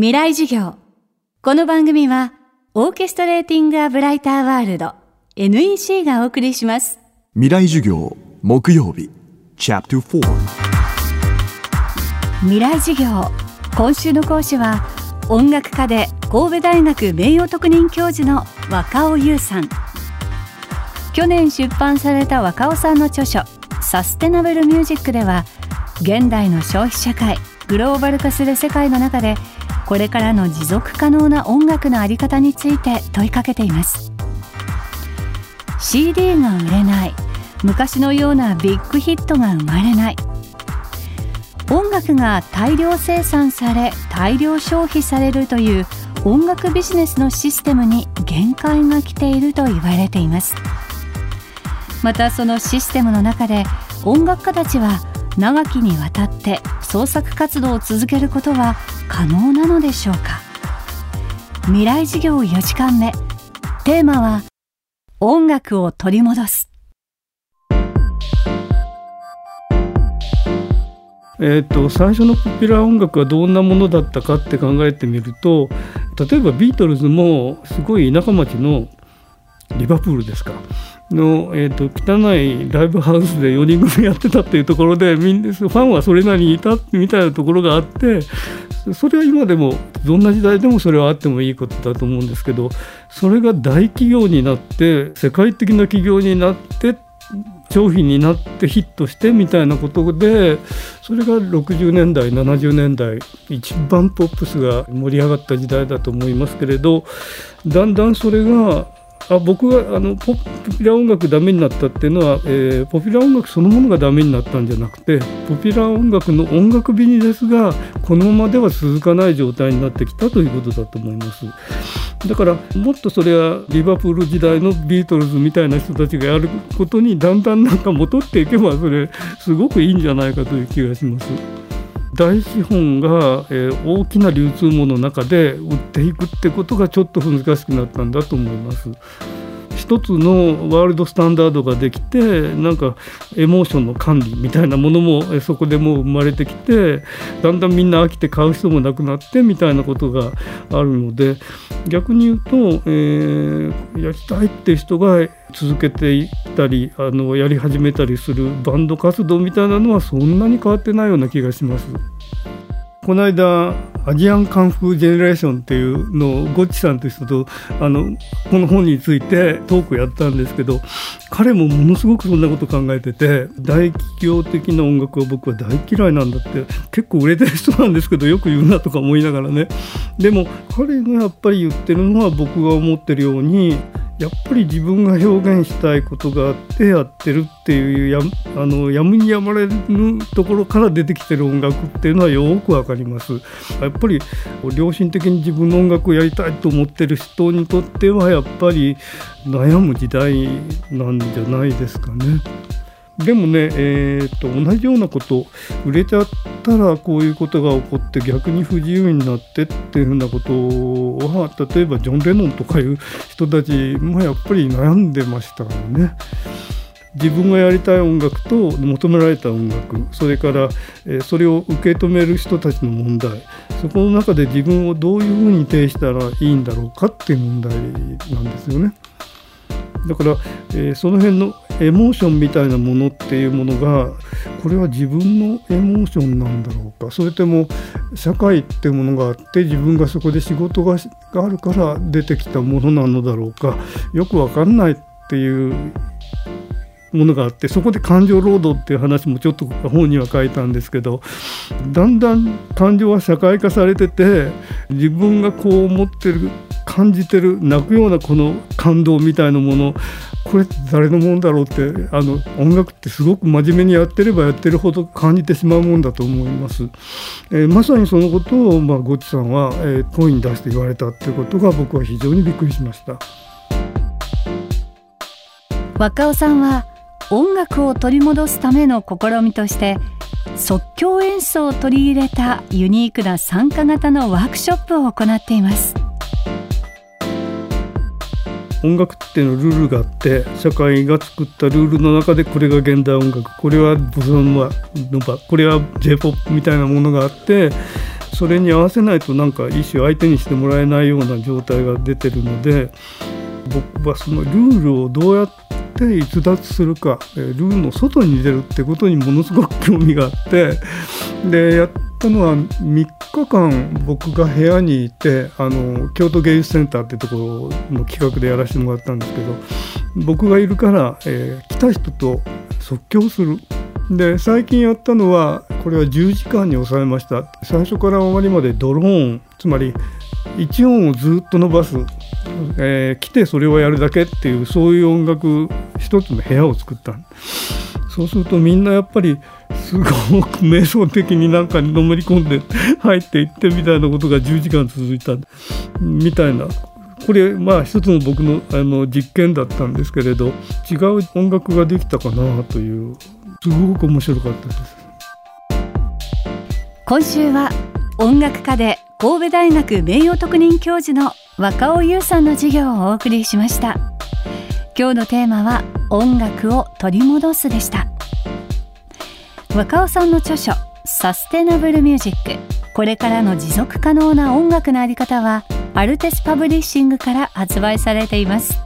未来授業。この番組はオーケストレーティング・ア・ブライター・ワールド NEC がお送りします。未来授業木曜日チャプター未来授業。今週の講師は音楽家で神戸大学名誉特任教授の若尾優さん。去年出版された若尾さんの著書サステナブルミュージックでは現代の消費社会グローバル化する世界の中でこれからの持続可能な音楽のあり方について問いかけています。CD が売れない。昔のようなビッグヒットが生まれない。音楽が大量生産され大量消費されるという音楽ビジネスのシステムに限界が来ていると言われています。またそのシステムの中で音楽家たちは長きにわたって創作活動を続けることは可能なのでしょうか。未来事業4時間目。テーマは音楽を取り戻す。えーと、最初のポピュラー音楽はどんなものだったかって考えてみると例えばビートルズもすごい田舎町のリバプールですか。の、えーと、汚いライブハウスで4人組やってたっていうところでみんなファンはそれなりにいたみたいなところがあってそれは今でもどんな時代でもそれはあってもいいことだと思うんですけどそれが大企業になって世界的な企業になって商品になってヒットしてみたいなことでそれが60年代70年代一番ポップスが盛り上がった時代だと思いますけれどだんだんそれがあ僕はあのポピュラー音楽ダメになったっていうのは、えー、ポピュラー音楽そのものがダメになったんじゃなくてポピュラー音楽の音楽ビジネスがこのままでは続かない状態になってきたということだと思います。だからもっとそれはリバプール時代のビートルズみたいな人たちがやることにだんだんなんか戻っていけばそれすごくいいんじゃないかという気がします。大資本が、えー、大きな流通網の中で売っていくってことがちょっと難しくなったんだと思います。一つのワールドスタンダードができてなんかエモーションの管理みたいなものもそこでもう生まれてきてだんだんみんな飽きて買う人もなくなってみたいなことがあるので逆に言うと、えー、やりたいって人が続けていったりあのやり始めたりするバンド活動みたいなのはそんなに変わってないような気がします。この間アジアンカンフージェネレーションっていうのをゴッチさんという人とあのこの本についてトークやったんですけど彼もものすごくそんなこと考えてて大企業的な音楽は僕は大嫌いなんだって結構売れてる人なんですけどよく言うなとか思いながらね。でも彼がやっぱり言ってるのは僕が思ってるようにやっぱり自分が表現したいことがあってやってるっていうやあのやむにやまれぬところから出てきてる音楽っていうのはよくわかります。やっぱり良心的に自分の音楽をやりたいと思ってる人にとってはやっぱり悩む時代なんじゃないですかね。でもね、えーと、同じようなこと売れちゃったらこういうことが起こって逆に不自由になってっていうふうなことは例えばジョン・レノンとかいう人たちもやっぱり悩んでましたよね。自分がやりたい音楽と求められた音楽それから、えそれを受け止める人たちの問題そこの中で自分をどういうふうに呈したらいいんだろうかっていう問題なんですよね。だから、えー、その辺のエモーションみたいなものっていうものがこれは自分のエモーションなんだろうか。それとも社会っていうものがあって自分がそこで仕事があるから出てきたものなのだろうか。よくわかんないっていうものがあってそこで感情労働っていう話もちょっと本には書いたんですけどだんだん感情は社会化されてて自分がこう思ってる感じてる泣くようなこの感動みたいなものこれ誰のもんだろうってあの音楽ってすごく真面目にやってればやってるほど感じてしまうもんだと思います。えー、まさにそのことを、まあ、ゴッチさんは、えー、声に出して言われたっていうことが僕は非常にびっくりしました。若尾さんは音楽を取り戻すための試みとして即興演奏を取り入れたユニークな参加型のワークショップを行っています。音楽っていうのルールがあって社会が作ったルールの中でこれが現代音楽これはボサノバこれは j p o p みたいなものがあってそれに合わせないとなんか一種相手にしてもらえないような状態が出てるので僕はそのルールをどうやって逸脱するかルールの外に出るってことにものすごく興味があってでやったのは3日間僕が部屋にいてあの京都芸術センターってところの企画でやらせてもらったんですけど僕がいるから、えー、来た人と即興する。で最近やったのはこれは10時間に抑えました。最初から終わりまでドローンつまり1音をずっと伸ばす、えー、来てそれをやるだけっていうそういう音楽一つの部屋を作った。そうするとみんなやっぱりすごく瞑想的になんかにのめり込んで入っていってみたいなことが10時間続いた。みたいな。これまあ一つの僕のあの実験だったんですけれど違う音楽ができたかなというすごく面白かったです。今週は音楽家で神戸大学名誉特任教授の若尾優さんの授業をお送りしました。今日のテーマは音楽を取り戻すでした。若尾さんの著書サステナブルミュージック。これからの持続可能な音楽のあり方はアルテスパブリッシングから発売されています。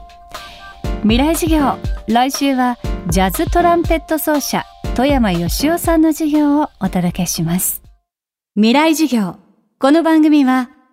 未来授業来週はジャズトランペット奏者富山義雄さんの授業をお届けします。未来授業。この番組は